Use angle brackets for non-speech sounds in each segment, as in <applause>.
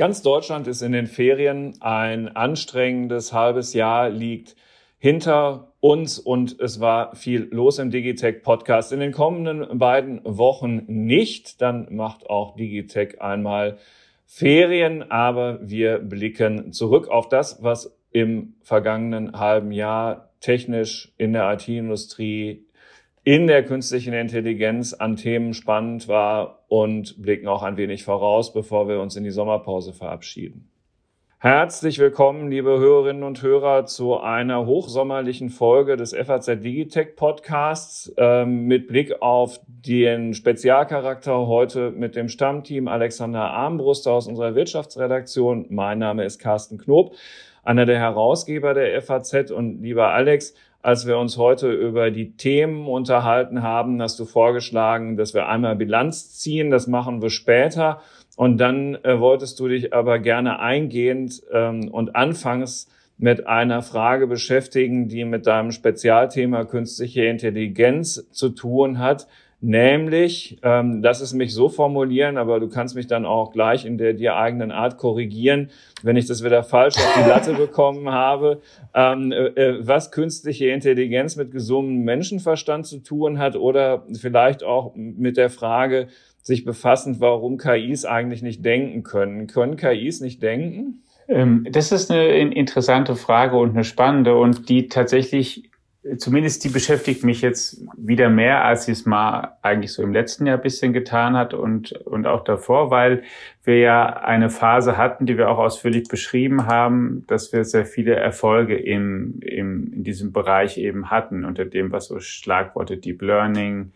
Ganz Deutschland ist in den Ferien. Ein anstrengendes halbes Jahr liegt hinter uns und es war viel los im Digitech Podcast. In den kommenden beiden Wochen nicht. Dann macht auch Digitech einmal Ferien, aber wir blicken zurück auf das, was im vergangenen halben Jahr technisch in der IT-Industrie in der künstlichen Intelligenz an Themen spannend war und blicken auch ein wenig voraus, bevor wir uns in die Sommerpause verabschieden. Herzlich willkommen, liebe Hörerinnen und Hörer, zu einer hochsommerlichen Folge des FAZ Digitech Podcasts ähm, mit Blick auf den Spezialcharakter heute mit dem Stammteam Alexander Armbruster aus unserer Wirtschaftsredaktion. Mein Name ist Carsten Knob, einer der Herausgeber der FAZ und lieber Alex, als wir uns heute über die Themen unterhalten haben, hast du vorgeschlagen, dass wir einmal Bilanz ziehen. Das machen wir später. Und dann äh, wolltest du dich aber gerne eingehend ähm, und anfangs mit einer Frage beschäftigen, die mit deinem Spezialthema künstliche Intelligenz zu tun hat. Nämlich, ähm, lass es mich so formulieren, aber du kannst mich dann auch gleich in der dir eigenen Art korrigieren, wenn ich das wieder falsch auf die Latte bekommen habe, ähm, äh, äh, was künstliche Intelligenz mit gesundem Menschenverstand zu tun hat oder vielleicht auch mit der Frage sich befassend, warum KIs eigentlich nicht denken können. Können KIs nicht denken? Ähm, das ist eine interessante Frage und eine spannende und die tatsächlich zumindest die beschäftigt mich jetzt wieder mehr, als sie es mal eigentlich so im letzten Jahr bisschen getan hat und, und auch davor, weil wir ja eine Phase hatten, die wir auch ausführlich beschrieben haben, dass wir sehr viele Erfolge im, im, in diesem Bereich eben hatten, unter dem, was so Schlagworte Deep Learning,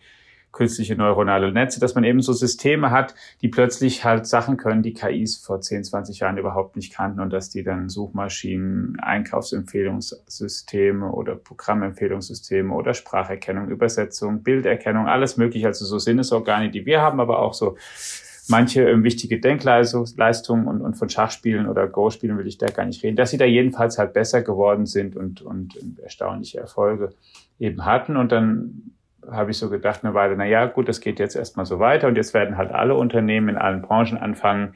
künstliche neuronale Netze, dass man eben so Systeme hat, die plötzlich halt Sachen können, die KIs vor 10, 20 Jahren überhaupt nicht kannten und dass die dann Suchmaschinen, Einkaufsempfehlungssysteme oder Programmempfehlungssysteme oder Spracherkennung, Übersetzung, Bilderkennung, alles mögliche, also so Sinnesorgane, die wir haben, aber auch so manche ähm, wichtige Denkleistungen und, und von Schachspielen oder Go-Spielen will ich da gar nicht reden, dass sie da jedenfalls halt besser geworden sind und, und erstaunliche Erfolge eben hatten. Und dann habe ich so gedacht eine Weile, na ja, gut, das geht jetzt erstmal so weiter und jetzt werden halt alle Unternehmen in allen Branchen anfangen,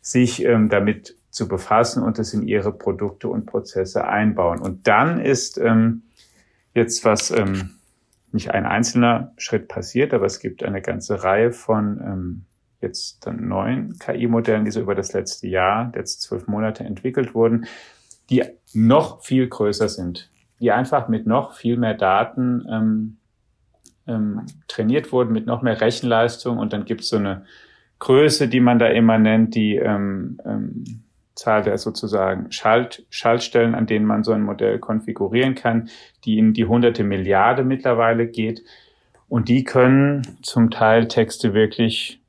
sich ähm, damit zu befassen und es in ihre Produkte und Prozesse einbauen. Und dann ist ähm, jetzt was ähm, nicht ein einzelner Schritt passiert, aber es gibt eine ganze Reihe von ähm, jetzt dann neuen KI-Modellen, die so über das letzte Jahr, jetzt zwölf Monate entwickelt wurden, die noch viel größer sind, die einfach mit noch viel mehr Daten ähm, ähm, trainiert wurden mit noch mehr Rechenleistung und dann gibt es so eine Größe, die man da immer nennt, die ähm, ähm, Zahl der sozusagen Schalt, Schaltstellen, an denen man so ein Modell konfigurieren kann, die in die hunderte Milliarde mittlerweile geht. Und die können zum Teil Texte wirklich,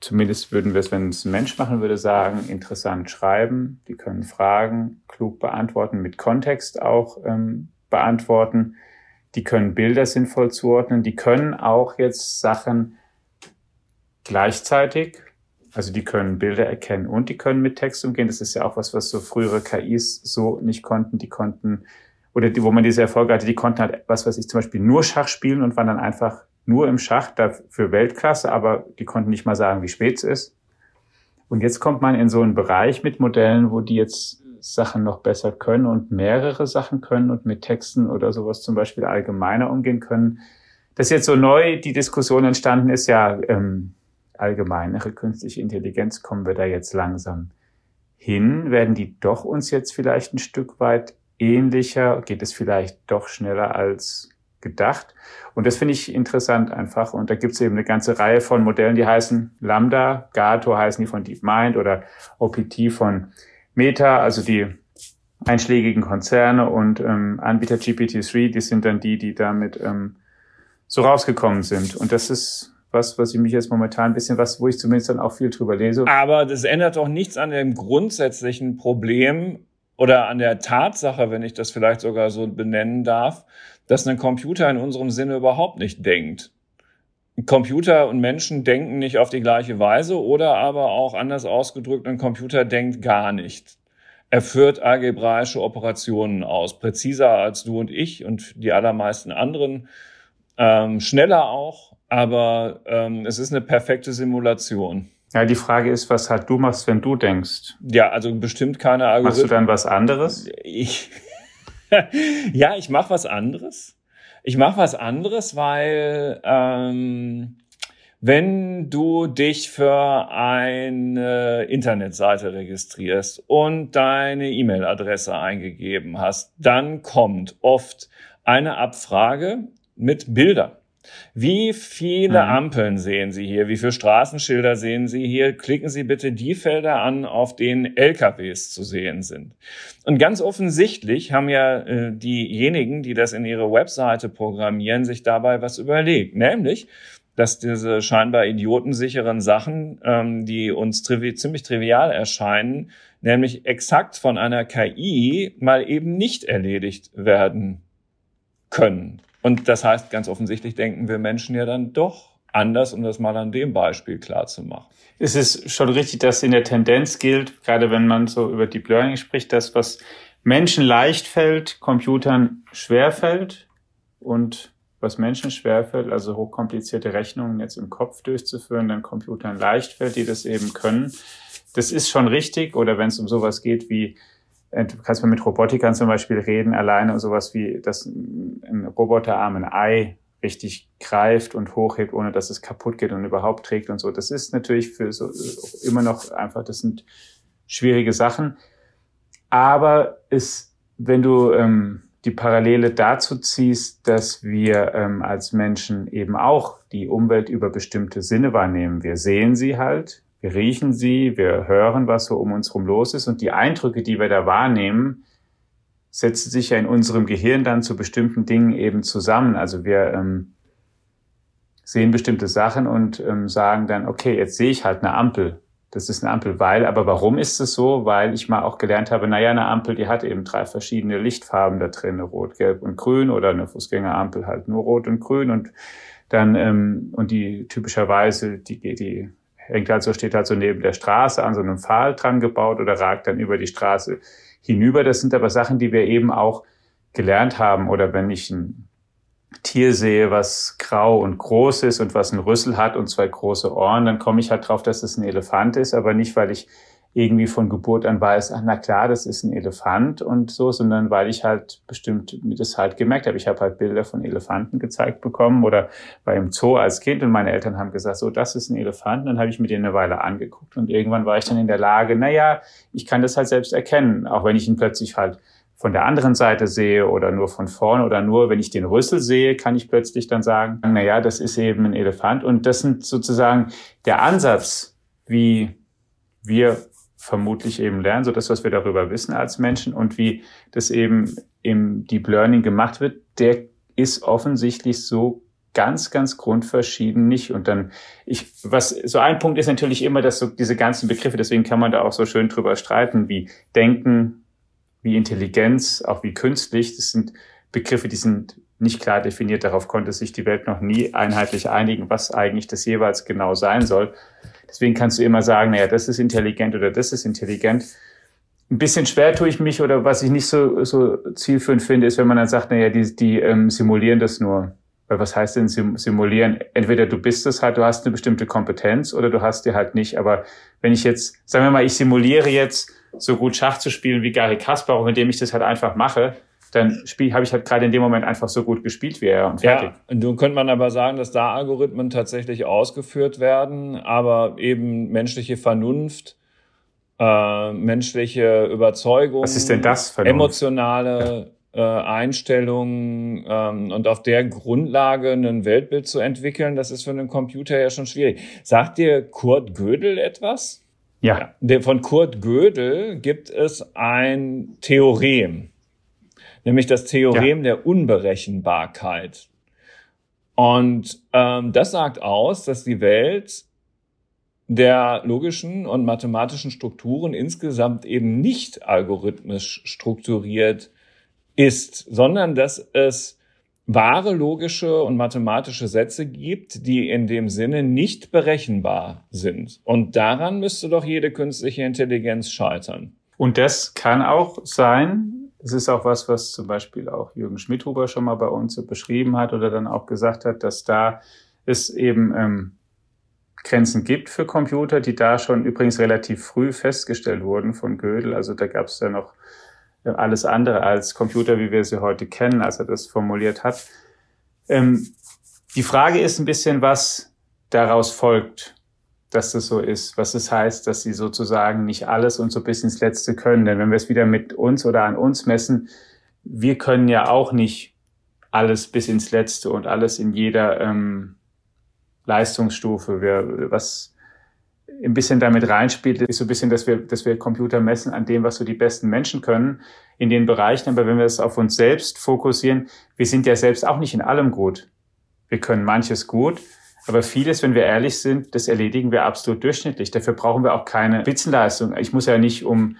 zumindest würden wir es, wenn es ein Mensch machen würde, sagen, interessant schreiben. Die können Fragen klug beantworten, mit Kontext auch ähm, beantworten die können Bilder sinnvoll zuordnen, die können auch jetzt Sachen gleichzeitig, also die können Bilder erkennen und die können mit Text umgehen. Das ist ja auch was, was so frühere KIs so nicht konnten. Die konnten, oder die, wo man diese Erfolge hatte, die konnten halt, was weiß ich, zum Beispiel nur Schach spielen und waren dann einfach nur im Schach dafür Weltklasse, aber die konnten nicht mal sagen, wie spät es ist. Und jetzt kommt man in so einen Bereich mit Modellen, wo die jetzt Sachen noch besser können und mehrere Sachen können und mit Texten oder sowas zum Beispiel allgemeiner umgehen können. Dass jetzt so neu die Diskussion entstanden ist, ja, ähm, allgemeinere künstliche Intelligenz, kommen wir da jetzt langsam hin? Werden die doch uns jetzt vielleicht ein Stück weit ähnlicher? Geht es vielleicht doch schneller als gedacht? Und das finde ich interessant einfach. Und da gibt es eben eine ganze Reihe von Modellen, die heißen Lambda, Gato heißen die von DeepMind oder OPT von Meta, also die einschlägigen Konzerne und ähm, Anbieter GPT-3, die sind dann die, die damit ähm, so rausgekommen sind. Und das ist was, was ich mich jetzt momentan ein bisschen, was, wo ich zumindest dann auch viel drüber lese. Aber das ändert doch nichts an dem grundsätzlichen Problem oder an der Tatsache, wenn ich das vielleicht sogar so benennen darf, dass ein Computer in unserem Sinne überhaupt nicht denkt. Computer und Menschen denken nicht auf die gleiche Weise oder aber auch anders ausgedrückt, ein Computer denkt gar nicht. Er führt algebraische Operationen aus, präziser als du und ich und die allermeisten anderen, ähm, schneller auch, aber ähm, es ist eine perfekte Simulation. Ja, die Frage ist, was halt du machst, wenn du denkst. Ja, also bestimmt keine Algorithmen. Machst du dann was anderes? Ich, <laughs> ja, ich mache was anderes. Ich mache was anderes, weil ähm, wenn du dich für eine Internetseite registrierst und deine E-Mail-Adresse eingegeben hast, dann kommt oft eine Abfrage mit Bildern. Wie viele mhm. Ampeln sehen Sie hier? Wie viele Straßenschilder sehen Sie hier? Klicken Sie bitte die Felder an, auf denen LKWs zu sehen sind. Und ganz offensichtlich haben ja äh, diejenigen, die das in ihre Webseite programmieren, sich dabei was überlegt. Nämlich, dass diese scheinbar idiotensicheren Sachen, ähm, die uns trivi ziemlich trivial erscheinen, nämlich exakt von einer KI mal eben nicht erledigt werden können. Und das heißt, ganz offensichtlich denken wir Menschen ja dann doch anders, um das mal an dem Beispiel klar zu machen. Es ist schon richtig, dass in der Tendenz gilt, gerade wenn man so über Deep Learning spricht, dass was Menschen leicht fällt, Computern schwer fällt und was Menschen schwerfällt, also hochkomplizierte Rechnungen jetzt im Kopf durchzuführen, dann Computern leicht fällt, die das eben können. Das ist schon richtig. Oder wenn es um sowas geht wie, kannst mal mit Robotikern zum Beispiel reden, alleine sowas wie, dass ein Roboterarm ein Ei richtig greift und hochhebt, ohne dass es kaputt geht und überhaupt trägt und so. Das ist natürlich für so immer noch einfach, das sind schwierige Sachen. Aber es, wenn du ähm, die Parallele dazu ziehst, dass wir ähm, als Menschen eben auch die Umwelt über bestimmte Sinne wahrnehmen. Wir sehen sie halt, wir riechen sie, wir hören, was so um uns herum los ist und die Eindrücke, die wir da wahrnehmen, setzen sich ja in unserem Gehirn dann zu bestimmten Dingen eben zusammen. Also wir ähm, sehen bestimmte Sachen und ähm, sagen dann, okay, jetzt sehe ich halt eine Ampel das ist eine Ampel, weil, aber warum ist es so? Weil ich mal auch gelernt habe, naja, eine Ampel, die hat eben drei verschiedene Lichtfarben da drin, rot, gelb und grün oder eine Fußgängerampel halt nur rot und grün und dann, ähm, und die typischerweise, die, die hängt halt so, steht halt so neben der Straße an so einem Pfahl dran gebaut oder ragt dann über die Straße hinüber. Das sind aber Sachen, die wir eben auch gelernt haben oder wenn ich ein Tier sehe, was grau und groß ist und was einen Rüssel hat und zwei große Ohren, dann komme ich halt drauf, dass es ein Elefant ist, aber nicht, weil ich irgendwie von Geburt an weiß, ach, na klar, das ist ein Elefant und so, sondern weil ich halt bestimmt das halt gemerkt habe. Ich habe halt Bilder von Elefanten gezeigt bekommen oder bei im Zoo als Kind und meine Eltern haben gesagt, so, das ist ein Elefant. Und dann habe ich mir den eine Weile angeguckt und irgendwann war ich dann in der Lage, na ja, ich kann das halt selbst erkennen, auch wenn ich ihn plötzlich halt von der anderen Seite sehe oder nur von vorne oder nur, wenn ich den Rüssel sehe, kann ich plötzlich dann sagen, na ja, das ist eben ein Elefant. Und das sind sozusagen der Ansatz, wie wir vermutlich eben lernen, so das, was wir darüber wissen als Menschen und wie das eben im Deep Learning gemacht wird, der ist offensichtlich so ganz, ganz grundverschieden nicht. Und dann, ich, was, so ein Punkt ist natürlich immer, dass so diese ganzen Begriffe, deswegen kann man da auch so schön drüber streiten, wie Denken, wie Intelligenz, auch wie künstlich, das sind Begriffe, die sind nicht klar definiert. Darauf konnte sich die Welt noch nie einheitlich einigen, was eigentlich das jeweils genau sein soll. Deswegen kannst du immer sagen, naja, das ist intelligent oder das ist intelligent. Ein bisschen schwer tue ich mich oder was ich nicht so, so zielführend finde, ist, wenn man dann sagt, naja, die, die ähm, simulieren das nur. Weil was heißt denn simulieren? Entweder du bist es halt, du hast eine bestimmte Kompetenz oder du hast die halt nicht. Aber wenn ich jetzt, sagen wir mal, ich simuliere jetzt so gut Schach zu spielen wie Gary Kasparov, indem ich das halt einfach mache, dann habe ich halt gerade in dem Moment einfach so gut gespielt wie er und fertig. Ja, nun könnte man aber sagen, dass da Algorithmen tatsächlich ausgeführt werden, aber eben menschliche Vernunft, äh, menschliche Überzeugung, Was ist denn das? Vernunft? Emotionale äh, Einstellungen ähm, und auf der Grundlage ein Weltbild zu entwickeln, das ist für einen Computer ja schon schwierig. Sagt dir Kurt Gödel etwas? Ja. Der, von Kurt Gödel gibt es ein Theorem, nämlich das Theorem ja. der Unberechenbarkeit. Und ähm, das sagt aus, dass die Welt der logischen und mathematischen Strukturen insgesamt eben nicht algorithmisch strukturiert ist, sondern dass es wahre logische und mathematische Sätze gibt, die in dem Sinne nicht berechenbar sind. Und daran müsste doch jede künstliche Intelligenz scheitern. Und das kann auch sein, es ist auch was, was zum Beispiel auch Jürgen Schmidhuber schon mal bei uns beschrieben hat oder dann auch gesagt hat, dass da es eben ähm, Grenzen gibt für Computer, die da schon übrigens relativ früh festgestellt wurden von Gödel. Also da gab es ja noch äh, alles andere als Computer, wie wir sie heute kennen, als er das formuliert hat. Ähm, die Frage ist ein bisschen, was daraus folgt, dass das so ist, was es heißt, dass sie sozusagen nicht alles und so bis ins Letzte können. Denn wenn wir es wieder mit uns oder an uns messen, wir können ja auch nicht alles bis ins Letzte und alles in jeder ähm, Leistungsstufe. Wir, was ein bisschen damit reinspielt, ist so ein bisschen, dass wir, dass wir Computer messen an dem, was so die besten Menschen können in den Bereichen. Aber wenn wir es auf uns selbst fokussieren, wir sind ja selbst auch nicht in allem gut. Wir können manches gut, aber vieles, wenn wir ehrlich sind, das erledigen wir absolut durchschnittlich. Dafür brauchen wir auch keine Spitzenleistung. Ich muss ja nicht, um,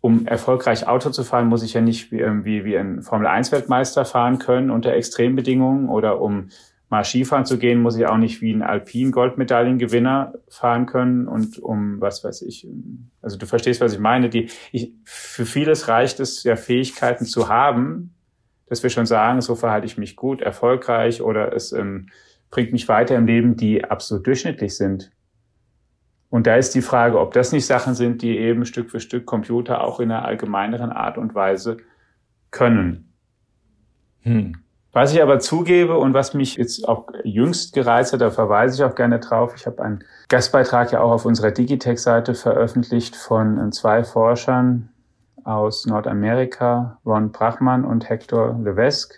um erfolgreich Auto zu fahren, muss ich ja nicht wie, wie, wie ein Formel-1-Weltmeister fahren können unter Extrembedingungen oder um mal Skifahren zu gehen, muss ich auch nicht wie ein Alpin-Goldmedaillengewinner fahren können und um was weiß ich. Also du verstehst, was ich meine. Die, ich, für vieles reicht es ja Fähigkeiten zu haben, dass wir schon sagen, so verhalte ich mich gut, erfolgreich oder es ähm, bringt mich weiter im Leben, die absolut durchschnittlich sind. Und da ist die Frage, ob das nicht Sachen sind, die eben Stück für Stück Computer auch in einer allgemeineren Art und Weise können. Hm. Was ich aber zugebe und was mich jetzt auch jüngst gereizt hat, da verweise ich auch gerne drauf. Ich habe einen Gastbeitrag ja auch auf unserer Digitech-Seite veröffentlicht von zwei Forschern aus Nordamerika, Ron Brachmann und Hector Levesque,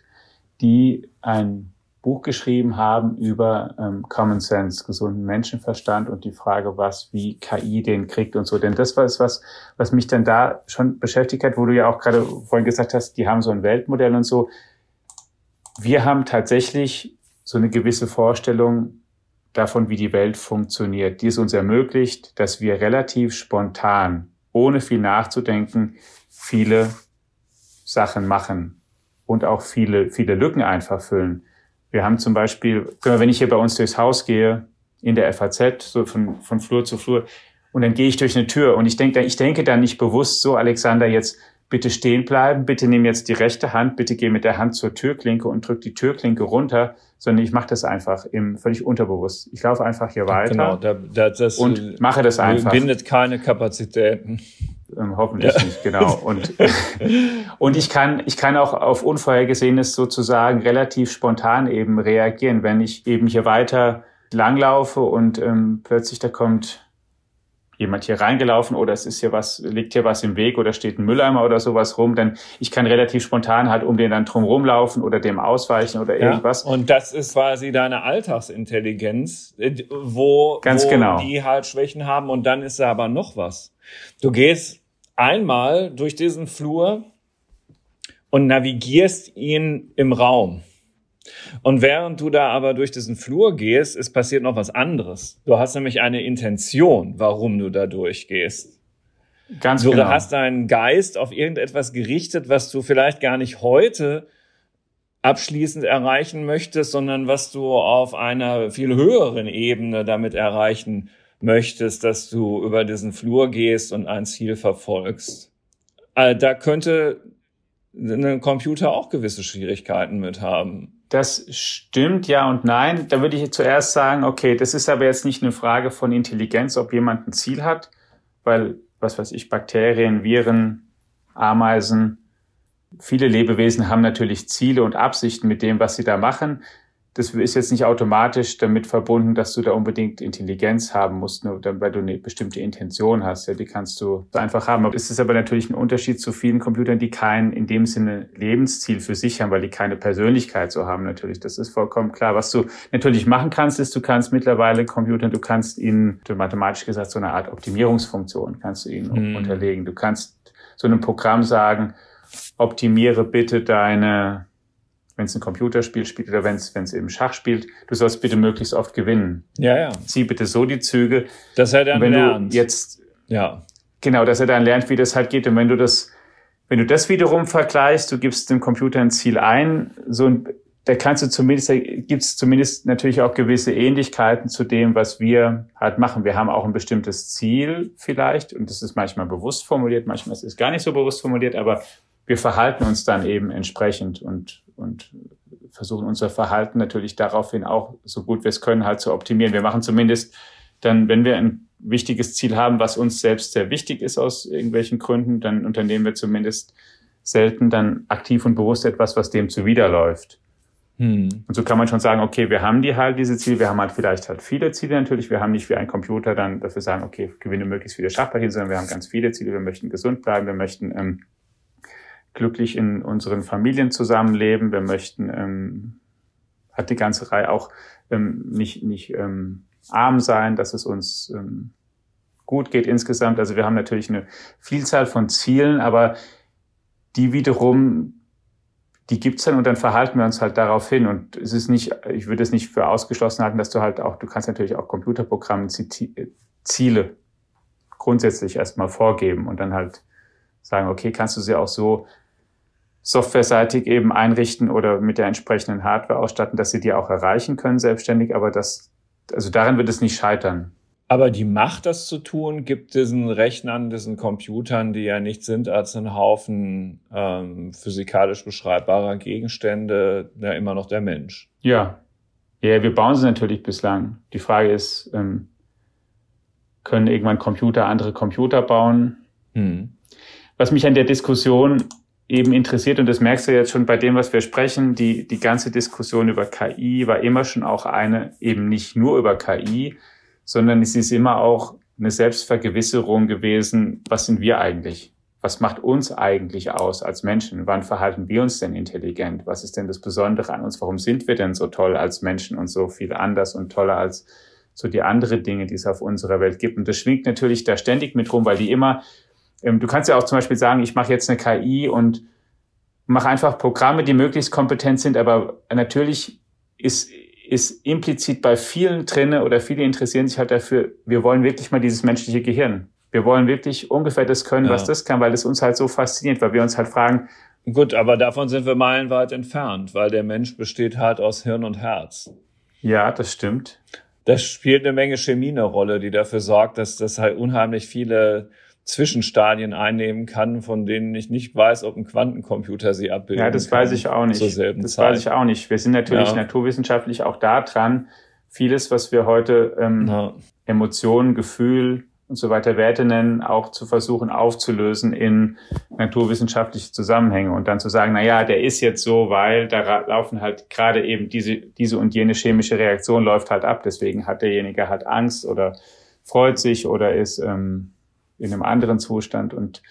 die ein Buch geschrieben haben über ähm, Common Sense, gesunden Menschenverstand und die Frage, was, wie KI den kriegt und so. Denn das war es, was, was mich dann da schon beschäftigt hat, wo du ja auch gerade vorhin gesagt hast, die haben so ein Weltmodell und so wir haben tatsächlich so eine gewisse Vorstellung davon, wie die Welt funktioniert, die es uns ermöglicht, dass wir relativ spontan, ohne viel nachzudenken, viele Sachen machen und auch viele, viele Lücken einfach füllen. Wir haben zum Beispiel, wenn ich hier bei uns durchs Haus gehe, in der FAZ, so von, von Flur zu Flur, und dann gehe ich durch eine Tür und ich denke, ich denke da nicht bewusst so, Alexander, jetzt bitte stehen bleiben, bitte nimm jetzt die rechte Hand, bitte geh mit der Hand zur Türklinke und drück die Türklinke runter, sondern ich mache das einfach im völlig unterbewusst. Ich laufe einfach hier weiter genau, da, da, das und mache das einfach. Bindet keine Kapazitäten. Ähm, hoffentlich ja. nicht, genau. Und, <laughs> und ich kann, ich kann auch auf Unvorhergesehenes sozusagen relativ spontan eben reagieren, wenn ich eben hier weiter langlaufe und ähm, plötzlich da kommt jemand hier reingelaufen oder es ist hier was, liegt hier was im Weg oder steht ein Mülleimer oder sowas rum, dann ich kann relativ spontan halt um den dann drum rumlaufen oder dem ausweichen oder ja, irgendwas. Und das ist quasi deine Alltagsintelligenz, äh, wo, Ganz wo genau. die halt Schwächen haben und dann ist da aber noch was. Du gehst einmal durch diesen Flur und navigierst ihn im Raum. Und während du da aber durch diesen Flur gehst, ist passiert noch was anderes. Du hast nämlich eine Intention, warum du da durchgehst. Ganz du genau. Du hast deinen Geist auf irgendetwas gerichtet, was du vielleicht gar nicht heute abschließend erreichen möchtest, sondern was du auf einer viel höheren Ebene damit erreichen möchtest, dass du über diesen Flur gehst und ein Ziel verfolgst. Äh, da könnte ein Computer auch gewisse Schwierigkeiten mit haben. Das stimmt, ja und nein. Da würde ich zuerst sagen, okay, das ist aber jetzt nicht eine Frage von Intelligenz, ob jemand ein Ziel hat, weil, was weiß ich, Bakterien, Viren, Ameisen, viele Lebewesen haben natürlich Ziele und Absichten mit dem, was sie da machen das ist jetzt nicht automatisch damit verbunden, dass du da unbedingt Intelligenz haben musst, nur weil du eine bestimmte Intention hast. Ja, die kannst du einfach haben. Es ist aber natürlich ein Unterschied zu vielen Computern, die kein in dem Sinne Lebensziel für sich haben, weil die keine Persönlichkeit so haben. Natürlich, das ist vollkommen klar. Was du natürlich machen kannst, ist, du kannst mittlerweile Computern, du kannst ihnen, mathematisch gesagt, so eine Art Optimierungsfunktion kannst du ihnen mhm. unterlegen. Du kannst so einem Programm sagen, optimiere bitte deine wenn es ein Computerspiel spielt oder wenn es wenn es eben Schach spielt, du sollst bitte möglichst oft gewinnen. Ja, ja. Zieh bitte so die Züge. Dass er dann wenn lernt. Du jetzt, ja. Genau, dass er dann lernt, wie das halt geht. Und wenn du das, wenn du das wiederum vergleichst, du gibst dem Computer ein Ziel ein, so ein, da kannst du zumindest, da gibt es zumindest natürlich auch gewisse Ähnlichkeiten zu dem, was wir halt machen. Wir haben auch ein bestimmtes Ziel vielleicht und das ist manchmal bewusst formuliert, manchmal ist es gar nicht so bewusst formuliert, aber wir verhalten uns dann eben entsprechend und, und versuchen unser Verhalten natürlich daraufhin auch so gut wir es können halt zu optimieren. Wir machen zumindest dann, wenn wir ein wichtiges Ziel haben, was uns selbst sehr wichtig ist aus irgendwelchen Gründen, dann unternehmen wir zumindest selten dann aktiv und bewusst etwas, was dem zuwiderläuft. Hm. Und so kann man schon sagen, okay, wir haben die halt, diese Ziele, wir haben halt vielleicht halt viele Ziele natürlich, wir haben nicht wie ein Computer dann dafür sagen, okay, gewinne möglichst viele Schachpartien, sondern wir haben ganz viele Ziele, wir möchten gesund bleiben, wir möchten ähm, glücklich in unseren Familien zusammenleben, wir möchten, ähm, hat die ganze Reihe auch ähm, nicht, nicht ähm, arm sein, dass es uns ähm, gut geht insgesamt. Also wir haben natürlich eine Vielzahl von Zielen, aber die wiederum die gibt's dann und dann verhalten wir uns halt darauf hin. Und es ist nicht, ich würde es nicht für ausgeschlossen halten, dass du halt auch, du kannst natürlich auch Computerprogrammen Ziele grundsätzlich erstmal vorgeben und dann halt sagen, okay, kannst du sie auch so softwareseitig eben einrichten oder mit der entsprechenden Hardware ausstatten, dass sie die auch erreichen können selbstständig, aber das, also daran wird es nicht scheitern. Aber die Macht, das zu tun, gibt diesen Rechnern, diesen Computern, die ja nichts sind als ein Haufen ähm, physikalisch beschreibbarer Gegenstände, ja immer noch der Mensch. Ja. Ja, wir bauen sie natürlich bislang. Die Frage ist, ähm, können irgendwann Computer andere Computer bauen? Hm. Was mich an der Diskussion eben interessiert, und das merkst du jetzt schon bei dem, was wir sprechen, die, die ganze Diskussion über KI war immer schon auch eine, eben nicht nur über KI, sondern es ist immer auch eine Selbstvergewisserung gewesen, was sind wir eigentlich? Was macht uns eigentlich aus als Menschen? Wann verhalten wir uns denn intelligent? Was ist denn das Besondere an uns? Warum sind wir denn so toll als Menschen und so viel anders und toller als so die andere Dinge, die es auf unserer Welt gibt? Und das schwingt natürlich da ständig mit rum, weil die immer, du kannst ja auch zum Beispiel sagen, ich mache jetzt eine KI und mache einfach Programme, die möglichst kompetent sind, aber natürlich ist ist implizit bei vielen drinne oder viele interessieren sich halt dafür, wir wollen wirklich mal dieses menschliche Gehirn. Wir wollen wirklich ungefähr das können, ja. was das kann, weil es uns halt so fasziniert, weil wir uns halt fragen. Gut, aber davon sind wir meilenweit entfernt, weil der Mensch besteht halt aus Hirn und Herz. Ja, das stimmt. Das spielt eine Menge Chemie eine Rolle, die dafür sorgt, dass das halt unheimlich viele Zwischenstadien einnehmen kann, von denen ich nicht weiß, ob ein Quantencomputer sie abbildet. Ja, das weiß ich auch nicht. Das Zeit. weiß ich auch nicht. Wir sind natürlich ja. naturwissenschaftlich auch da dran, vieles, was wir heute ähm, ja. Emotionen, Gefühl und so weiter Werte nennen, auch zu versuchen aufzulösen in naturwissenschaftliche Zusammenhänge und dann zu sagen, na ja, der ist jetzt so, weil da laufen halt gerade eben diese, diese und jene chemische Reaktion läuft halt ab. Deswegen hat derjenige halt Angst oder freut sich oder ist ähm, in einem anderen Zustand und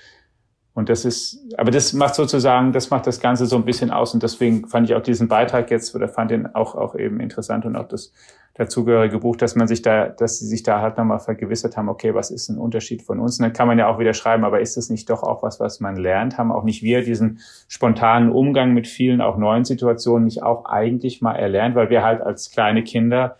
und das ist, aber das macht sozusagen, das macht das Ganze so ein bisschen aus und deswegen fand ich auch diesen Beitrag jetzt oder fand den auch, auch eben interessant und auch das dazugehörige Buch, dass man sich da, dass sie sich da halt nochmal vergewissert haben, okay, was ist ein Unterschied von uns? Und dann kann man ja auch wieder schreiben, aber ist das nicht doch auch was, was man lernt? Haben auch nicht wir diesen spontanen Umgang mit vielen auch neuen Situationen nicht auch eigentlich mal erlernt, weil wir halt als kleine Kinder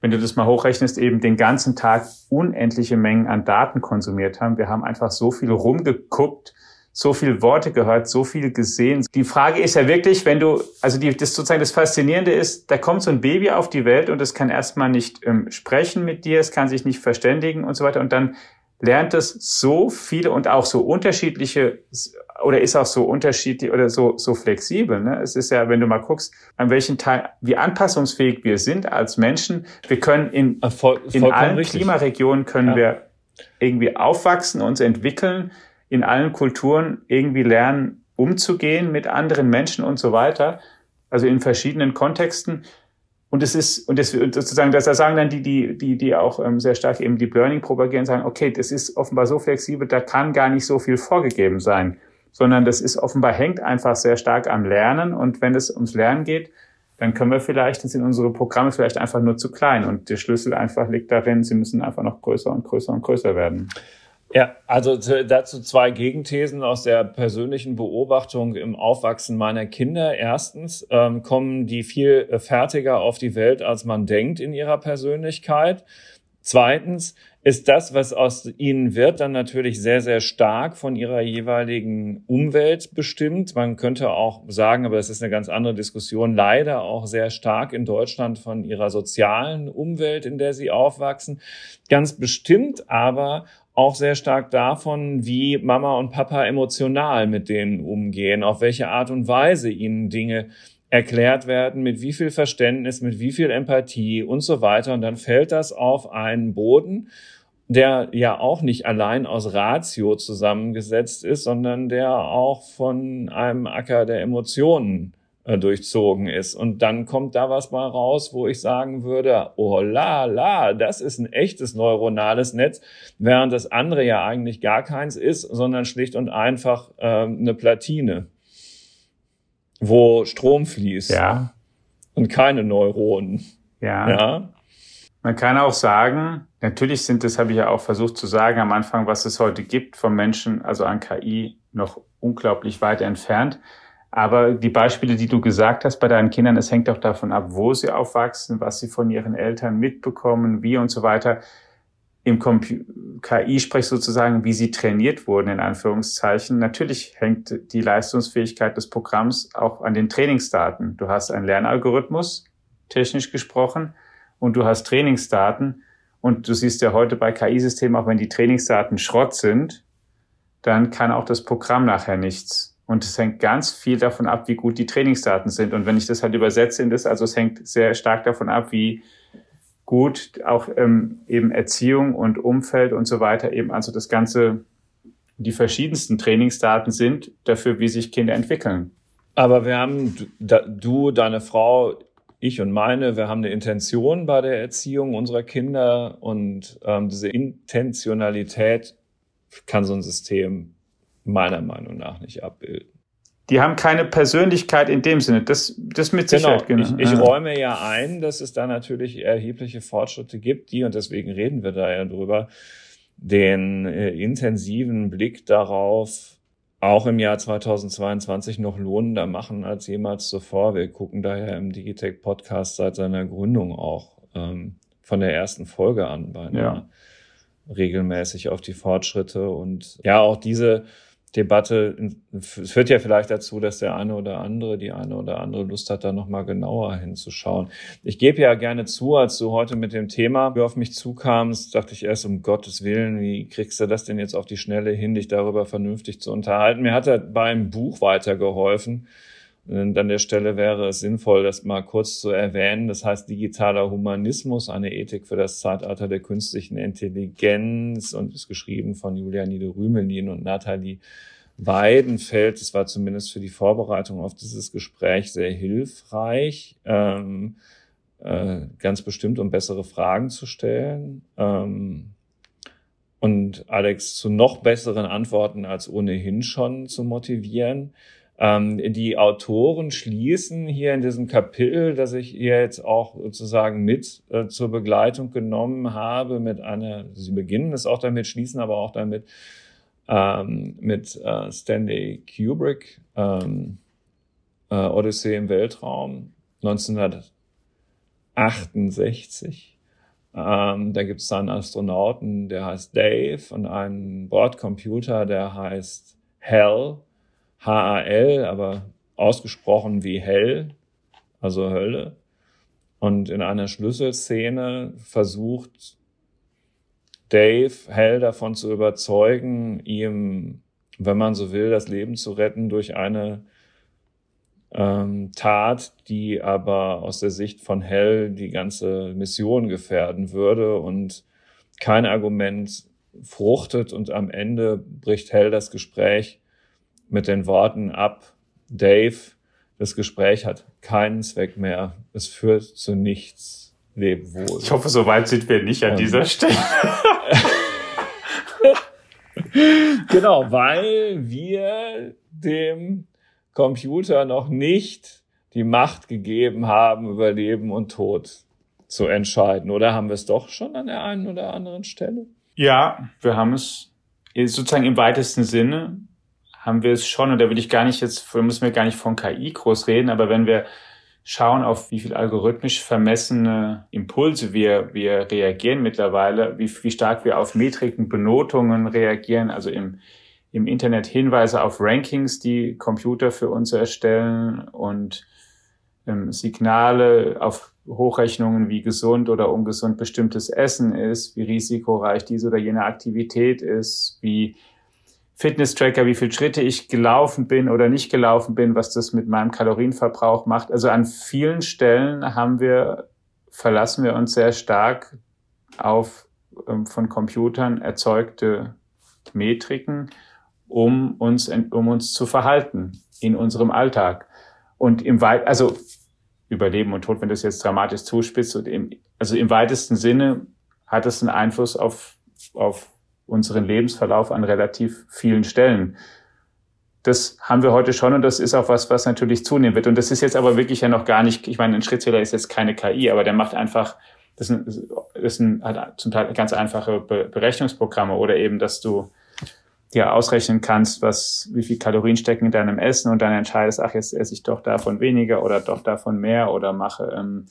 wenn du das mal hochrechnest, eben den ganzen Tag unendliche Mengen an Daten konsumiert haben. Wir haben einfach so viel rumgeguckt, so viel Worte gehört, so viel gesehen. Die Frage ist ja wirklich, wenn du, also die, das sozusagen das Faszinierende ist, da kommt so ein Baby auf die Welt und es kann erstmal nicht ähm, sprechen mit dir, es kann sich nicht verständigen und so weiter und dann lernt es so viele und auch so unterschiedliche oder ist auch so unterschiedlich oder so, so flexibel. Ne? Es ist ja, wenn du mal guckst, an welchen Teil, wie anpassungsfähig wir sind als Menschen. Wir können in, Voll, in allen richtig. Klimaregionen können ja. wir irgendwie aufwachsen, uns entwickeln, in allen Kulturen irgendwie lernen, umzugehen mit anderen Menschen und so weiter. Also in verschiedenen Kontexten. Und es ist, und das sozusagen, das sagen dann die, die, die, die auch ähm, sehr stark eben Deep Learning propagieren, sagen, okay, das ist offenbar so flexibel, da kann gar nicht so viel vorgegeben sein sondern das ist offenbar hängt einfach sehr stark am Lernen. Und wenn es ums Lernen geht, dann können wir vielleicht, dann sind unsere Programme vielleicht einfach nur zu klein. Und der Schlüssel einfach liegt darin, sie müssen einfach noch größer und größer und größer werden. Ja, also dazu zwei Gegenthesen aus der persönlichen Beobachtung im Aufwachsen meiner Kinder. Erstens ähm, kommen die viel fertiger auf die Welt, als man denkt in ihrer Persönlichkeit. Zweitens ist das, was aus ihnen wird, dann natürlich sehr, sehr stark von ihrer jeweiligen Umwelt bestimmt. Man könnte auch sagen, aber es ist eine ganz andere Diskussion, leider auch sehr stark in Deutschland von ihrer sozialen Umwelt, in der sie aufwachsen. Ganz bestimmt aber auch sehr stark davon, wie Mama und Papa emotional mit denen umgehen, auf welche Art und Weise ihnen Dinge erklärt werden, mit wie viel Verständnis, mit wie viel Empathie und so weiter. Und dann fällt das auf einen Boden, der ja auch nicht allein aus Ratio zusammengesetzt ist, sondern der auch von einem Acker der Emotionen äh, durchzogen ist. Und dann kommt da was mal raus, wo ich sagen würde, oh la la, das ist ein echtes neuronales Netz, während das andere ja eigentlich gar keins ist, sondern schlicht und einfach äh, eine Platine, wo Strom fließt. Ja. Und keine Neuronen. Ja. ja. Man kann auch sagen, natürlich sind, das habe ich ja auch versucht zu sagen am Anfang, was es heute gibt vom Menschen, also an KI, noch unglaublich weit entfernt. Aber die Beispiele, die du gesagt hast bei deinen Kindern, es hängt auch davon ab, wo sie aufwachsen, was sie von ihren Eltern mitbekommen, wie und so weiter. Im KI spricht sozusagen, wie sie trainiert wurden, in Anführungszeichen. Natürlich hängt die Leistungsfähigkeit des Programms auch an den Trainingsdaten. Du hast einen Lernalgorithmus, technisch gesprochen, und du hast Trainingsdaten. Und du siehst ja heute bei KI-Systemen, auch wenn die Trainingsdaten Schrott sind, dann kann auch das Programm nachher nichts. Und es hängt ganz viel davon ab, wie gut die Trainingsdaten sind. Und wenn ich das halt übersetze in das, also es hängt sehr stark davon ab, wie gut auch ähm, eben Erziehung und Umfeld und so weiter eben also das ganze, die verschiedensten Trainingsdaten sind dafür, wie sich Kinder entwickeln. Aber wir haben, du, deine Frau, ich und meine, wir haben eine Intention bei der Erziehung unserer Kinder und ähm, diese Intentionalität kann so ein System meiner Meinung nach nicht abbilden. Die haben keine Persönlichkeit in dem Sinne. Das, das mit genau. Sicherheit. Genau. Ich, ich räume ja ein, dass es da natürlich erhebliche Fortschritte gibt, die, und deswegen reden wir da ja drüber, den äh, intensiven Blick darauf, auch im Jahr 2022 noch lohnender machen als jemals zuvor. Wir gucken daher im Digitech Podcast seit seiner Gründung auch ähm, von der ersten Folge an bei ja. regelmäßig auf die Fortschritte und ja auch diese Debatte führt ja vielleicht dazu, dass der eine oder andere, die eine oder andere Lust hat, da nochmal genauer hinzuschauen. Ich gebe ja gerne zu, als du heute mit dem Thema auf mich zukamst, dachte ich erst, um Gottes Willen, wie kriegst du das denn jetzt auf die Schnelle hin, dich darüber vernünftig zu unterhalten? Mir hat er beim Buch weitergeholfen. Und an der Stelle wäre es sinnvoll, das mal kurz zu erwähnen. Das heißt Digitaler Humanismus, eine Ethik für das Zeitalter der künstlichen Intelligenz und ist geschrieben von Julia Niederrümelin und Nathalie Weidenfeld. Das war zumindest für die Vorbereitung auf dieses Gespräch sehr hilfreich, ähm, äh, ganz bestimmt, um bessere Fragen zu stellen. Ähm, und Alex zu noch besseren Antworten als ohnehin schon zu motivieren. Ähm, die Autoren schließen hier in diesem Kapitel, das ich hier jetzt auch sozusagen mit äh, zur Begleitung genommen habe, mit einer, sie beginnen es auch damit, schließen aber auch damit, ähm, mit äh, Stanley Kubrick, ähm, äh, Odyssee im Weltraum, 1968. Ähm, da gibt es einen Astronauten, der heißt Dave und einen Bordcomputer, der heißt Hell. H-A-L, aber ausgesprochen wie hell, also Hölle. Und in einer Schlüsselszene versucht Dave Hell davon zu überzeugen, ihm, wenn man so will, das Leben zu retten durch eine ähm, Tat, die aber aus der Sicht von Hell die ganze Mission gefährden würde und kein Argument fruchtet und am Ende bricht Hell das Gespräch mit den Worten ab, Dave, das Gespräch hat keinen Zweck mehr. Es führt zu nichts. Leb wohl. Ich hoffe, so weit sind wir nicht an Und dieser Stelle. <laughs> genau, weil wir dem Computer noch nicht die Macht gegeben haben, über Leben und Tod zu entscheiden. Oder haben wir es doch schon an der einen oder anderen Stelle? Ja, wir haben es sozusagen im weitesten Sinne haben wir es schon, und da will ich gar nicht jetzt, müssen wir gar nicht von KI groß reden, aber wenn wir schauen, auf wie viel algorithmisch vermessene Impulse wir, wir reagieren mittlerweile, wie, wie stark wir auf Metriken, Benotungen reagieren, also im, im Internet Hinweise auf Rankings, die Computer für uns erstellen und ähm, Signale auf Hochrechnungen, wie gesund oder ungesund bestimmtes Essen ist, wie risikoreich diese oder jene Aktivität ist, wie Fitness-Tracker, wie viele Schritte ich gelaufen bin oder nicht gelaufen bin, was das mit meinem Kalorienverbrauch macht. Also an vielen Stellen haben wir, verlassen wir uns sehr stark auf ähm, von Computern erzeugte Metriken, um uns, um uns zu verhalten in unserem Alltag. Und im Weit, also über Leben und Tod, wenn das jetzt dramatisch zuspitzt, und im, also im weitesten Sinne hat es einen Einfluss auf, auf unseren Lebensverlauf an relativ vielen Stellen. Das haben wir heute schon und das ist auch was, was natürlich zunehmen wird. Und das ist jetzt aber wirklich ja noch gar nicht, ich meine, ein Schrittzähler ist jetzt keine KI, aber der macht einfach, das ist, ein, das sind halt zum Teil ganz einfache Berechnungsprogramme oder eben, dass du dir ausrechnen kannst, was, wie viel Kalorien stecken in deinem Essen und dann entscheidest, ach, jetzt esse ich doch davon weniger oder doch davon mehr oder mache ähm,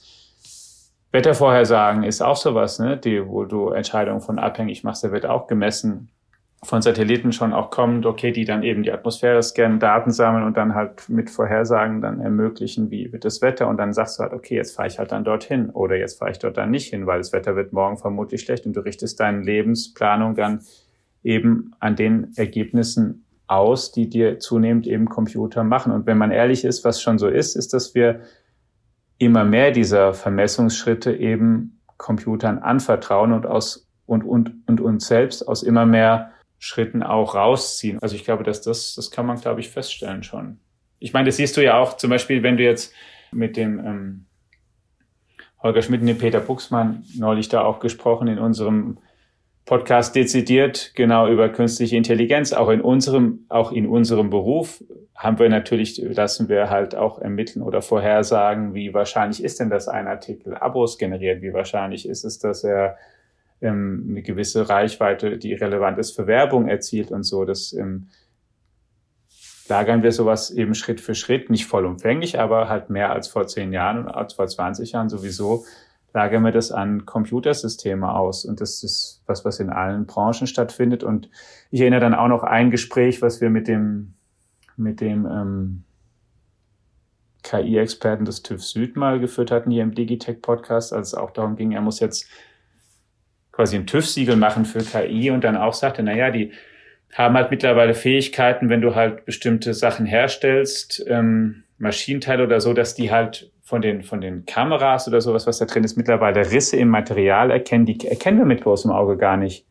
Wettervorhersagen ist auch sowas, ne, die, wo du Entscheidungen von abhängig machst, da wird auch gemessen von Satelliten schon auch kommend, okay, die dann eben die Atmosphäre scannen, Daten sammeln und dann halt mit Vorhersagen dann ermöglichen, wie wird das Wetter und dann sagst du halt, okay, jetzt fahre ich halt dann dorthin oder jetzt fahre ich dort dann nicht hin, weil das Wetter wird morgen vermutlich schlecht und du richtest deine Lebensplanung dann eben an den Ergebnissen aus, die dir zunehmend eben Computer machen. Und wenn man ehrlich ist, was schon so ist, ist, dass wir immer mehr dieser Vermessungsschritte eben Computern anvertrauen und aus und, und, und uns selbst aus immer mehr Schritten auch rausziehen. Also ich glaube, dass das, das kann man, glaube ich, feststellen schon. Ich meine, das siehst du ja auch zum Beispiel, wenn du jetzt mit dem ähm, Holger Schmidt und dem Peter Buchsmann neulich da auch gesprochen in unserem Podcast dezidiert genau über künstliche Intelligenz. Auch in unserem, auch in unserem Beruf haben wir natürlich, lassen wir halt auch ermitteln oder vorhersagen, wie wahrscheinlich ist denn, dass ein Artikel Abos generiert? Wie wahrscheinlich ist es, dass er ähm, eine gewisse Reichweite, die relevant ist für Werbung erzielt und so. Das ähm, lagern wir sowas eben Schritt für Schritt, nicht vollumfänglich, aber halt mehr als vor zehn Jahren und als vor 20 Jahren sowieso lagern wir das an Computersysteme aus. Und das ist was, was in allen Branchen stattfindet. Und ich erinnere dann auch noch ein Gespräch, was wir mit dem, mit dem ähm, KI-Experten des TÜV Süd mal geführt hatten hier im Digitech-Podcast, als es auch darum ging, er muss jetzt quasi ein TÜV-Siegel machen für KI und dann auch sagte, na ja, die haben halt mittlerweile Fähigkeiten, wenn du halt bestimmte Sachen herstellst, ähm, Maschinenteile oder so, dass die halt von den, von den Kameras oder sowas, was da drin ist, mittlerweile Risse im Material erkennen, die erkennen wir mit bloßem Auge gar nicht.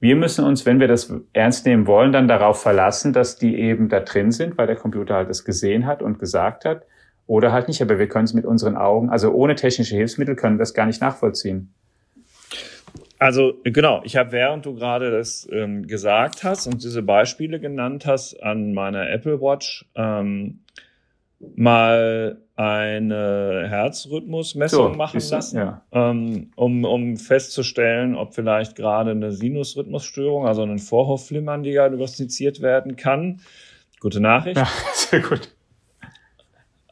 Wir müssen uns, wenn wir das ernst nehmen wollen, dann darauf verlassen, dass die eben da drin sind, weil der Computer halt das gesehen hat und gesagt hat. Oder halt nicht, aber wir können es mit unseren Augen, also ohne technische Hilfsmittel können wir das gar nicht nachvollziehen. Also genau, ich habe während du gerade das ähm, gesagt hast und diese Beispiele genannt hast an meiner Apple Watch ähm, mal eine Herzrhythmusmessung so, machen lassen, ja. ähm, um, um festzustellen, ob vielleicht gerade eine Sinusrhythmusstörung, also ein Vorhofflimmern diagnostiziert werden kann. Gute Nachricht. Ja, <laughs> sehr gut.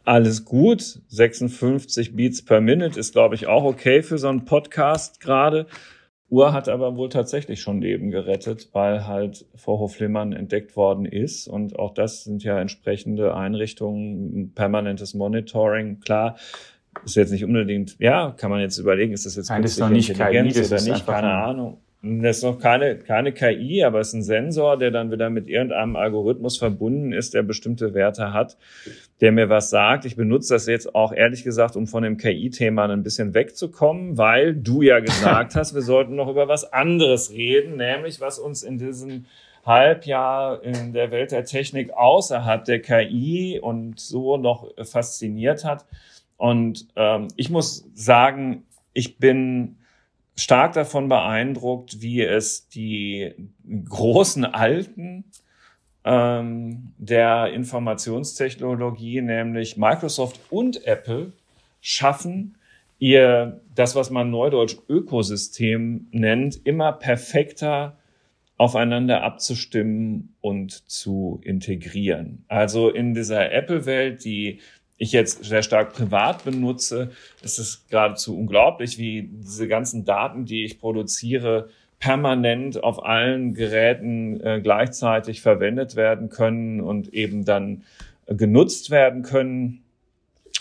Alles gut. 56 Beats per Minute ist, glaube ich, auch okay für so einen Podcast gerade. Uhr hat aber wohl tatsächlich schon Leben gerettet, weil halt Vorhofflimmern entdeckt worden ist. Und auch das sind ja entsprechende Einrichtungen, permanentes Monitoring. Klar, ist jetzt nicht unbedingt, ja, kann man jetzt überlegen, ist das jetzt Nein, das ist noch nicht KI, oder nicht, keine Ahnung. Das ist noch keine, keine KI, aber es ist ein Sensor, der dann wieder mit irgendeinem Algorithmus verbunden ist, der bestimmte Werte hat, der mir was sagt. Ich benutze das jetzt auch ehrlich gesagt, um von dem KI-Thema ein bisschen wegzukommen, weil du ja <laughs> gesagt hast, wir sollten noch über was anderes reden, nämlich was uns in diesem Halbjahr in der Welt der Technik außerhalb der KI und so noch fasziniert hat. Und ähm, ich muss sagen, ich bin stark davon beeindruckt, wie es die großen Alten ähm, der Informationstechnologie, nämlich Microsoft und Apple, schaffen, ihr das, was man neudeutsch Ökosystem nennt, immer perfekter aufeinander abzustimmen und zu integrieren. Also in dieser Apple-Welt, die ich jetzt sehr stark privat benutze, ist es geradezu unglaublich, wie diese ganzen Daten, die ich produziere, permanent auf allen Geräten äh, gleichzeitig verwendet werden können und eben dann äh, genutzt werden können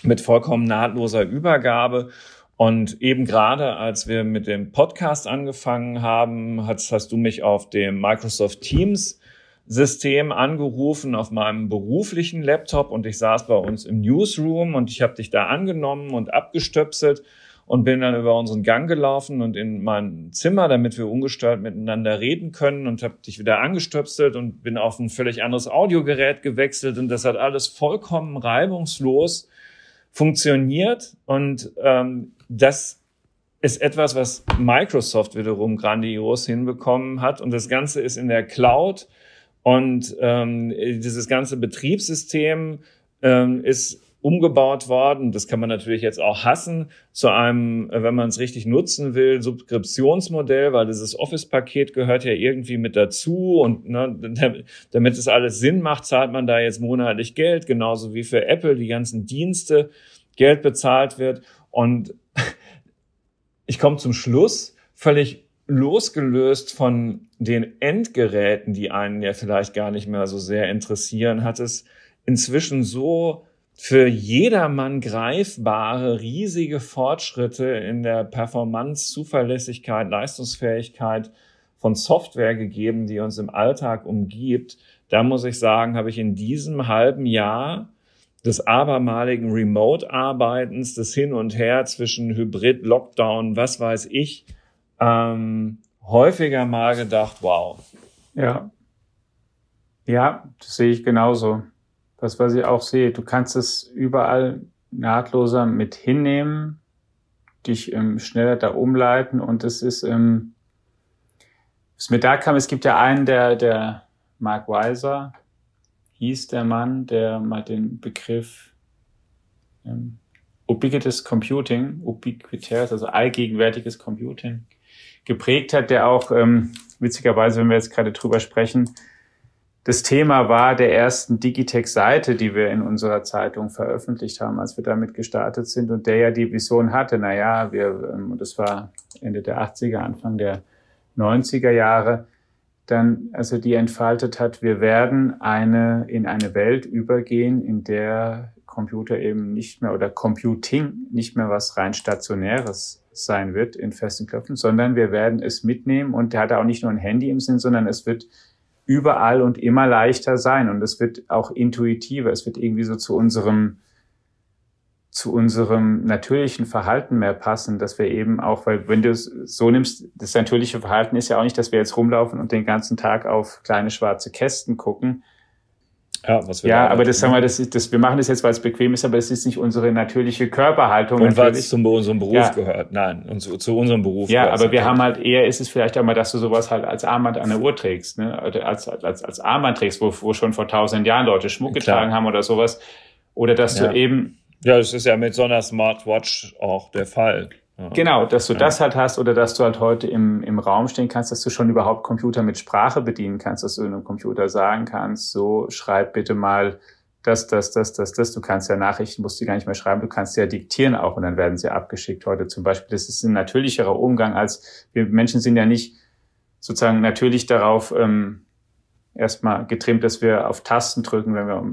mit vollkommen nahtloser Übergabe. Und eben gerade als wir mit dem Podcast angefangen haben, hast, hast du mich auf dem Microsoft Teams System angerufen auf meinem beruflichen Laptop und ich saß bei uns im Newsroom und ich habe dich da angenommen und abgestöpselt und bin dann über unseren Gang gelaufen und in mein Zimmer, damit wir ungestört miteinander reden können und habe dich wieder angestöpselt und bin auf ein völlig anderes Audiogerät gewechselt und das hat alles vollkommen reibungslos funktioniert und ähm, das ist etwas, was Microsoft wiederum grandios hinbekommen hat und das Ganze ist in der Cloud und ähm, dieses ganze Betriebssystem ähm, ist umgebaut worden. Das kann man natürlich jetzt auch hassen zu einem, äh, wenn man es richtig nutzen will, Subskriptionsmodell, weil dieses Office-Paket gehört ja irgendwie mit dazu und ne, <laughs> damit es alles Sinn macht, zahlt man da jetzt monatlich Geld, genauso wie für Apple die ganzen Dienste Geld bezahlt wird. Und <laughs> ich komme zum Schluss, völlig losgelöst von den Endgeräten, die einen ja vielleicht gar nicht mehr so sehr interessieren, hat es inzwischen so für jedermann greifbare, riesige Fortschritte in der Performance, Zuverlässigkeit, Leistungsfähigkeit von Software gegeben, die uns im Alltag umgibt. Da muss ich sagen, habe ich in diesem halben Jahr des abermaligen Remote-Arbeitens, des Hin und Her zwischen Hybrid, Lockdown, was weiß ich, ähm, häufiger mal gedacht, wow. Ja. Ja, das sehe ich genauso das, was ich auch sehe, du kannst es überall nahtloser mit hinnehmen, dich ähm, schneller da umleiten und es ist, ähm, was mir da kam, es gibt ja einen, der, der Mark Weiser hieß der Mann, der mal den Begriff ähm, Ubiquitous Computing, ubiquitäres, also allgegenwärtiges Computing geprägt hat, der auch ähm, witzigerweise, wenn wir jetzt gerade drüber sprechen, das Thema war der ersten Digitech-Seite, die wir in unserer Zeitung veröffentlicht haben, als wir damit gestartet sind und der ja die Vision hatte, na ja, wir, ähm, und das war Ende der 80er, Anfang der 90er Jahre, dann, also die entfaltet hat, wir werden eine, in eine Welt übergehen, in der Computer eben nicht mehr oder Computing nicht mehr was rein stationäres sein wird in festen Köpfen, sondern wir werden es mitnehmen. Und der hat auch nicht nur ein Handy im Sinn, sondern es wird überall und immer leichter sein. Und es wird auch intuitiver, es wird irgendwie so zu unserem zu unserem natürlichen Verhalten mehr passen, dass wir eben auch, weil wenn du es so nimmst, das natürliche Verhalten ist ja auch nicht, dass wir jetzt rumlaufen und den ganzen Tag auf kleine schwarze Kästen gucken, ja, was wir ja aber das sagen wir, das ist, das, wir machen das jetzt, weil es bequem ist, aber es ist nicht unsere natürliche Körperhaltung. Und weil es zu unserem Beruf ja. gehört. Nein, und zu, zu unserem Beruf. Ja, aber wir haben halt eher, ist es vielleicht auch mal, dass du sowas halt als Armband an der Uhr trägst, ne? als, als, als Armband trägst, wo, wo schon vor tausend Jahren Leute Schmuck Klar. getragen haben oder sowas. Oder dass ja. du eben. Ja, das ist ja mit so einer Smartwatch auch der Fall. Genau, dass du ja. das halt hast oder dass du halt heute im, im Raum stehen kannst, dass du schon überhaupt Computer mit Sprache bedienen kannst, dass du einem Computer sagen kannst, so schreib bitte mal das, das, das, das, das. Du kannst ja Nachrichten, musst du gar nicht mehr schreiben, du kannst ja diktieren auch und dann werden sie abgeschickt heute zum Beispiel. Das ist ein natürlicherer Umgang als wir Menschen sind ja nicht sozusagen natürlich darauf ähm, erstmal getrimmt, dass wir auf Tasten drücken, wenn wir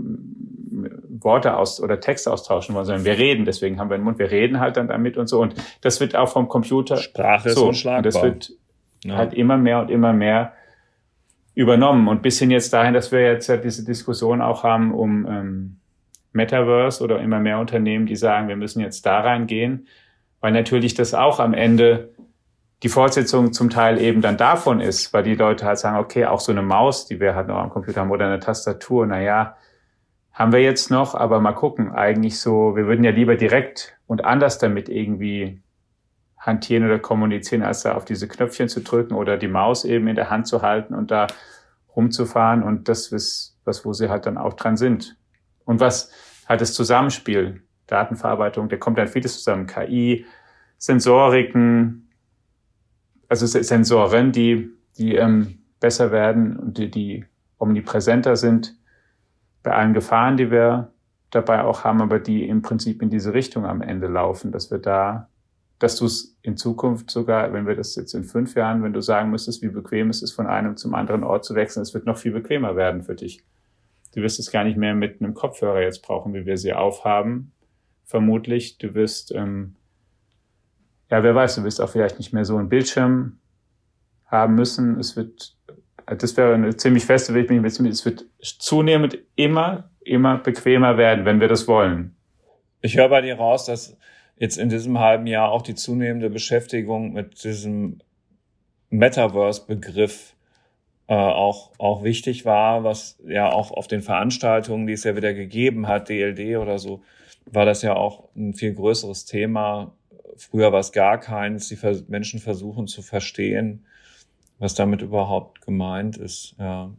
Worte aus oder Texte austauschen wollen, sondern wir reden, deswegen haben wir einen Mund, wir reden halt dann damit und so. Und das wird auch vom Computer. Sprache so, ist unschlagbar. Und das wird ja. halt immer mehr und immer mehr übernommen. Und bis hin jetzt dahin, dass wir jetzt ja diese Diskussion auch haben um ähm, Metaverse oder immer mehr Unternehmen, die sagen, wir müssen jetzt da reingehen, weil natürlich das auch am Ende die Fortsetzung zum Teil eben dann davon ist, weil die Leute halt sagen, okay, auch so eine Maus, die wir halt noch am Computer haben oder eine Tastatur, na ja, haben wir jetzt noch, aber mal gucken, eigentlich so, wir würden ja lieber direkt und anders damit irgendwie hantieren oder kommunizieren, als da auf diese Knöpfchen zu drücken oder die Maus eben in der Hand zu halten und da rumzufahren. Und das ist was, wo sie halt dann auch dran sind. Und was halt das Zusammenspiel, Datenverarbeitung, da kommt dann vieles zusammen, KI, Sensoriken, also Sensoren, die, die ähm, besser werden und die, die omnipräsenter sind bei allen Gefahren, die wir dabei auch haben, aber die im Prinzip in diese Richtung am Ende laufen, dass wir da, dass du es in Zukunft sogar, wenn wir das jetzt in fünf Jahren, wenn du sagen müsstest, wie bequem es ist, von einem zum anderen Ort zu wechseln, es wird noch viel bequemer werden für dich. Du wirst es gar nicht mehr mit einem Kopfhörer jetzt brauchen, wie wir sie aufhaben, vermutlich. Du wirst, ähm, ja, wer weiß, du wirst auch vielleicht nicht mehr so einen Bildschirm haben müssen. Es wird das wäre eine ziemlich feste Weg, bin ich mir es wird zunehmend immer, immer bequemer werden, wenn wir das wollen. Ich höre bei dir raus, dass jetzt in diesem halben Jahr auch die zunehmende Beschäftigung mit diesem Metaverse-Begriff äh, auch, auch wichtig war, was ja auch auf den Veranstaltungen, die es ja wieder gegeben hat, DLD oder so, war das ja auch ein viel größeres Thema. Früher war es gar keins. Die Menschen versuchen zu verstehen, was damit überhaupt gemeint ist. Ja.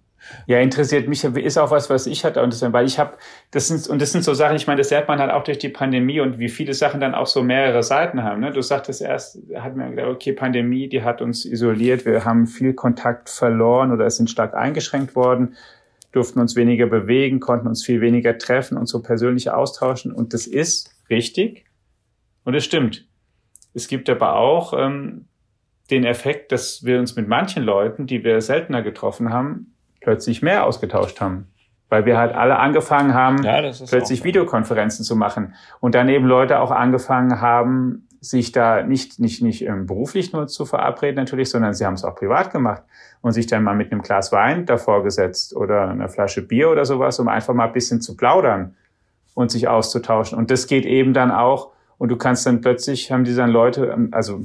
Ja, interessiert mich, ist auch was, was ich hatte, und das, weil ich habe, das sind, und das sind so Sachen, ich meine, das lernt man halt auch durch die Pandemie und wie viele Sachen dann auch so mehrere Seiten haben. Ne? Du sagtest erst, hat man gedacht, okay, Pandemie, die hat uns isoliert, wir haben viel Kontakt verloren oder sind stark eingeschränkt worden, durften uns weniger bewegen, konnten uns viel weniger treffen und so persönlich austauschen. Und das ist richtig und es stimmt. Es gibt aber auch ähm, den Effekt, dass wir uns mit manchen Leuten, die wir seltener getroffen haben, plötzlich mehr ausgetauscht haben. Weil wir halt alle angefangen haben, ja, plötzlich Videokonferenzen zu machen. Und dann eben Leute auch angefangen haben, sich da nicht, nicht, nicht ähm, beruflich nur zu verabreden natürlich, sondern sie haben es auch privat gemacht und sich dann mal mit einem Glas Wein davor gesetzt oder einer Flasche Bier oder sowas, um einfach mal ein bisschen zu plaudern und sich auszutauschen. Und das geht eben dann auch, und du kannst dann plötzlich, haben die dann Leute, ähm, also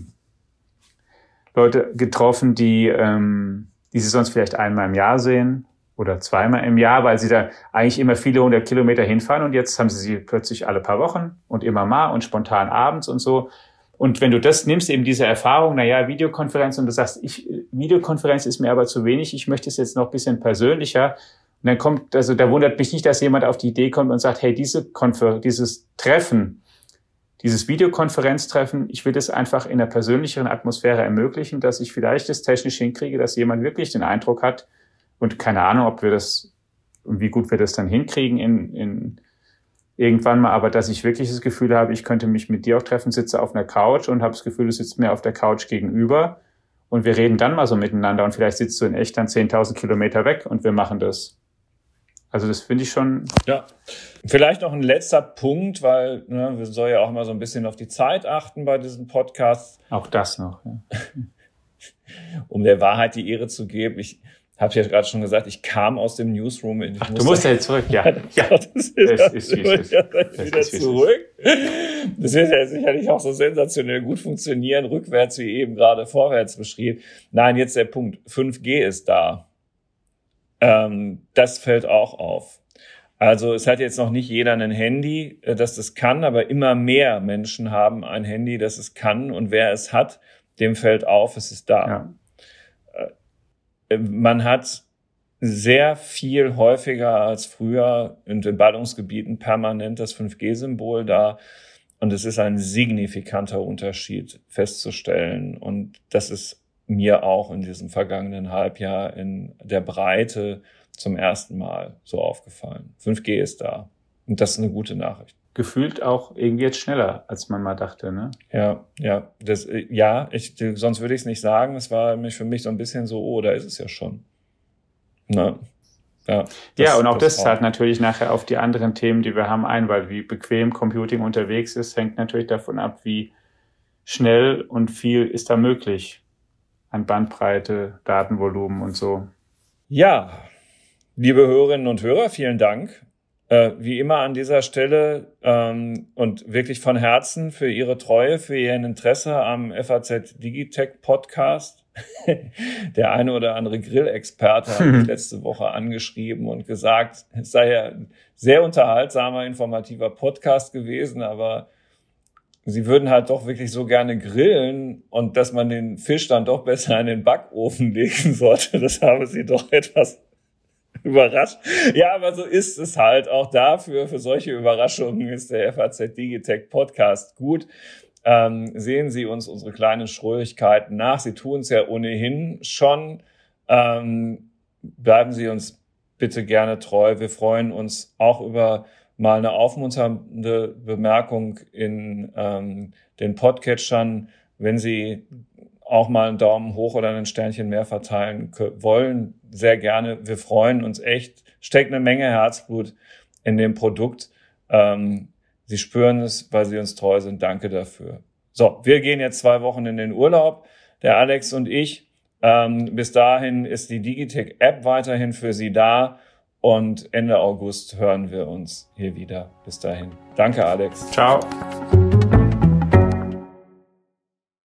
Leute getroffen, die, ähm, die sie sonst vielleicht einmal im Jahr sehen oder zweimal im Jahr, weil sie da eigentlich immer viele hundert Kilometer hinfahren und jetzt haben sie sie plötzlich alle paar Wochen und immer mal und spontan abends und so. Und wenn du das nimmst, eben diese Erfahrung, na ja, Videokonferenz und du sagst, ich, Videokonferenz ist mir aber zu wenig, ich möchte es jetzt noch ein bisschen persönlicher. Und dann kommt, also da wundert mich nicht, dass jemand auf die Idee kommt und sagt, hey, diese Konfer dieses Treffen, dieses Videokonferenztreffen, ich will es einfach in einer persönlicheren Atmosphäre ermöglichen, dass ich vielleicht das technisch hinkriege, dass jemand wirklich den Eindruck hat und keine Ahnung, ob wir das und wie gut wir das dann hinkriegen in, in irgendwann mal, aber dass ich wirklich das Gefühl habe, ich könnte mich mit dir auch treffen, sitze auf einer Couch und habe das Gefühl, du sitzt mir auf der Couch gegenüber und wir reden dann mal so miteinander und vielleicht sitzt du in echt dann 10.000 Kilometer weg und wir machen das. Also das finde ich schon. Ja. Vielleicht noch ein letzter Punkt, weil ne, wir sollen ja auch immer so ein bisschen auf die Zeit achten bei diesem Podcast. Auch das noch. Ja. <laughs> um der Wahrheit die Ehre zu geben. Ich habe ja gerade schon gesagt, ich kam aus dem Newsroom. Ich Ach, du musst ja jetzt zurück, ja. <laughs> ja. Das ist, das ist, ist, ist, wieder zurück. Das wird ja sicherlich auch so sensationell gut funktionieren, rückwärts wie eben gerade vorwärts beschrieben. Nein, jetzt der Punkt. 5G ist da. Ähm, das fällt auch auf. Also es hat jetzt noch nicht jeder ein Handy, äh, das das kann, aber immer mehr Menschen haben ein Handy, das es kann. Und wer es hat, dem fällt auf, es ist da. Ja. Äh, man hat sehr viel häufiger als früher in den Ballungsgebieten permanent das 5G-Symbol da. Und es ist ein signifikanter Unterschied festzustellen. Und das ist mir auch in diesem vergangenen Halbjahr in der Breite zum ersten Mal so aufgefallen. 5G ist da. Und das ist eine gute Nachricht. Gefühlt auch irgendwie jetzt schneller, als man mal dachte, ne? Ja, ja. Das, ja, ich, sonst würde ich es nicht sagen. Es war mich für mich so ein bisschen so, oh, da ist es ja schon. Ne? Ja, das, ja, und auch das, das zahlt natürlich nachher auf die anderen Themen, die wir haben, ein, weil wie bequem Computing unterwegs ist, hängt natürlich davon ab, wie schnell und viel ist da möglich an Bandbreite, Datenvolumen und so. Ja, liebe Hörerinnen und Hörer, vielen Dank. Äh, wie immer an dieser Stelle ähm, und wirklich von Herzen für Ihre Treue, für Ihr Interesse am FAZ Digitech Podcast. <laughs> Der eine oder andere Grillexperte hat mich <laughs> letzte Woche angeschrieben und gesagt, es sei ja ein sehr unterhaltsamer, informativer Podcast gewesen, aber sie würden halt doch wirklich so gerne grillen und dass man den Fisch dann doch besser in den Backofen <laughs> legen sollte, das habe sie doch <laughs> etwas überrascht. Ja, aber so ist es halt. Auch dafür, für solche Überraschungen ist der FAZ Digitech Podcast gut. Ähm, sehen Sie uns unsere kleinen Schrulligkeiten nach. Sie tun es ja ohnehin schon. Ähm, bleiben Sie uns bitte gerne treu. Wir freuen uns auch über mal eine aufmunternde Bemerkung in ähm, den Podcatchern, wenn Sie auch mal einen Daumen hoch oder ein Sternchen mehr verteilen wollen, sehr gerne. Wir freuen uns echt. Steckt eine Menge Herzblut in dem Produkt. Ähm, Sie spüren es, weil Sie uns treu sind. Danke dafür. So, wir gehen jetzt zwei Wochen in den Urlaub, der Alex und ich. Ähm, bis dahin ist die Digitech-App weiterhin für Sie da und Ende August hören wir uns hier wieder. Bis dahin. Danke, Alex. Ciao.